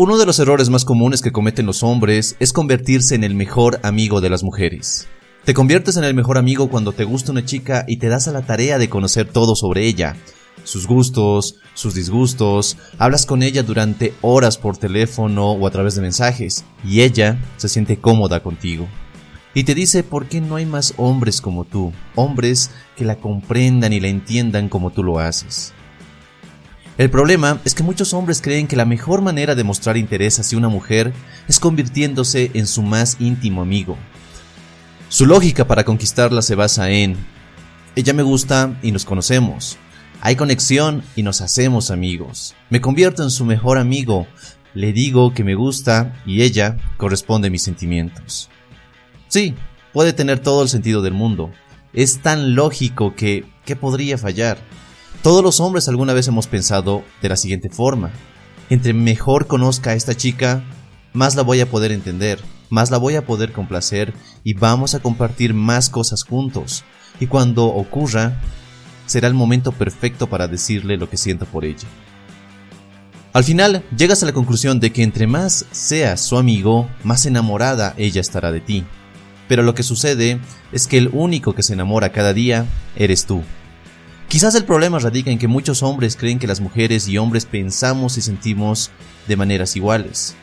Uno de los errores más comunes que cometen los hombres es convertirse en el mejor amigo de las mujeres. Te conviertes en el mejor amigo cuando te gusta una chica y te das a la tarea de conocer todo sobre ella, sus gustos, sus disgustos, hablas con ella durante horas por teléfono o a través de mensajes, y ella se siente cómoda contigo. Y te dice por qué no hay más hombres como tú, hombres que la comprendan y la entiendan como tú lo haces. El problema es que muchos hombres creen que la mejor manera de mostrar interés hacia una mujer es convirtiéndose en su más íntimo amigo. Su lógica para conquistarla se basa en, ella me gusta y nos conocemos, hay conexión y nos hacemos amigos, me convierto en su mejor amigo, le digo que me gusta y ella corresponde a mis sentimientos. Sí, puede tener todo el sentido del mundo, es tan lógico que, ¿qué podría fallar? Todos los hombres alguna vez hemos pensado de la siguiente forma. Entre mejor conozca a esta chica, más la voy a poder entender, más la voy a poder complacer y vamos a compartir más cosas juntos. Y cuando ocurra, será el momento perfecto para decirle lo que siento por ella. Al final, llegas a la conclusión de que entre más seas su amigo, más enamorada ella estará de ti. Pero lo que sucede es que el único que se enamora cada día eres tú. Quizás el problema radica en que muchos hombres creen que las mujeres y hombres pensamos y sentimos de maneras iguales.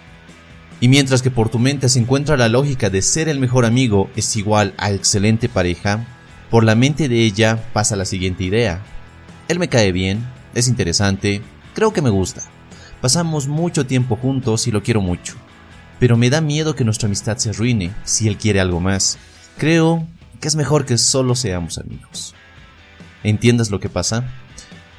Y mientras que por tu mente se encuentra la lógica de ser el mejor amigo es igual a excelente pareja, por la mente de ella pasa la siguiente idea. Él me cae bien, es interesante, creo que me gusta. Pasamos mucho tiempo juntos y lo quiero mucho. Pero me da miedo que nuestra amistad se arruine si él quiere algo más. Creo que es mejor que solo seamos amigos. ¿Entiendes lo que pasa?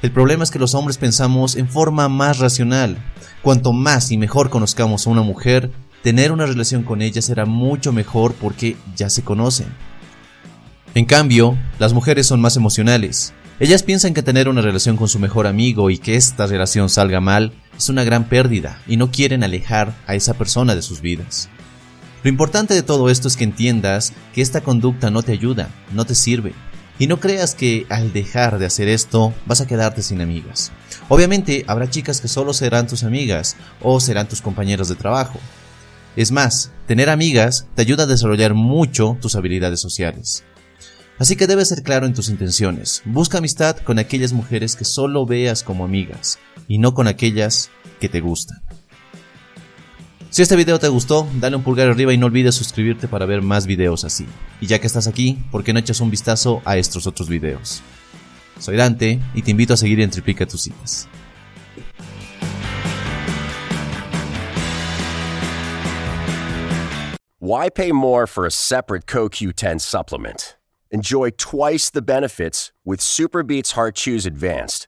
El problema es que los hombres pensamos en forma más racional. Cuanto más y mejor conozcamos a una mujer, tener una relación con ella será mucho mejor porque ya se conocen. En cambio, las mujeres son más emocionales. Ellas piensan que tener una relación con su mejor amigo y que esta relación salga mal es una gran pérdida y no quieren alejar a esa persona de sus vidas. Lo importante de todo esto es que entiendas que esta conducta no te ayuda, no te sirve, y no creas que al dejar de hacer esto vas a quedarte sin amigas. Obviamente habrá chicas que solo serán tus amigas o serán tus compañeros de trabajo. Es más, tener amigas te ayuda a desarrollar mucho tus habilidades sociales. Así que debes ser claro en tus intenciones. Busca amistad con aquellas mujeres que solo veas como amigas y no con aquellas que te gustan. Si este video te gustó, dale un pulgar arriba y no olvides suscribirte para ver más videos así. Y ya que estás aquí, ¿por qué no echas un vistazo a estos otros videos? Soy Dante y te invito a seguir en Triplica tus citas. Why pay more for a separate CoQ10 supplement? Enjoy twice the benefits with Superbeats Heart Chews Advanced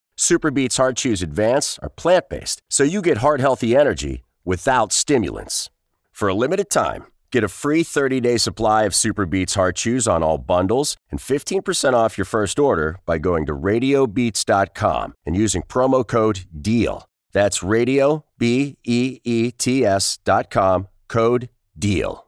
Superbeats Heart Chews Advance are plant based, so you get heart healthy energy without stimulants. For a limited time, get a free 30 day supply of Superbeats Heart Chews on all bundles and 15% off your first order by going to radiobeats.com and using promo code DEAL. That's radio, B E E T S.com, code DEAL.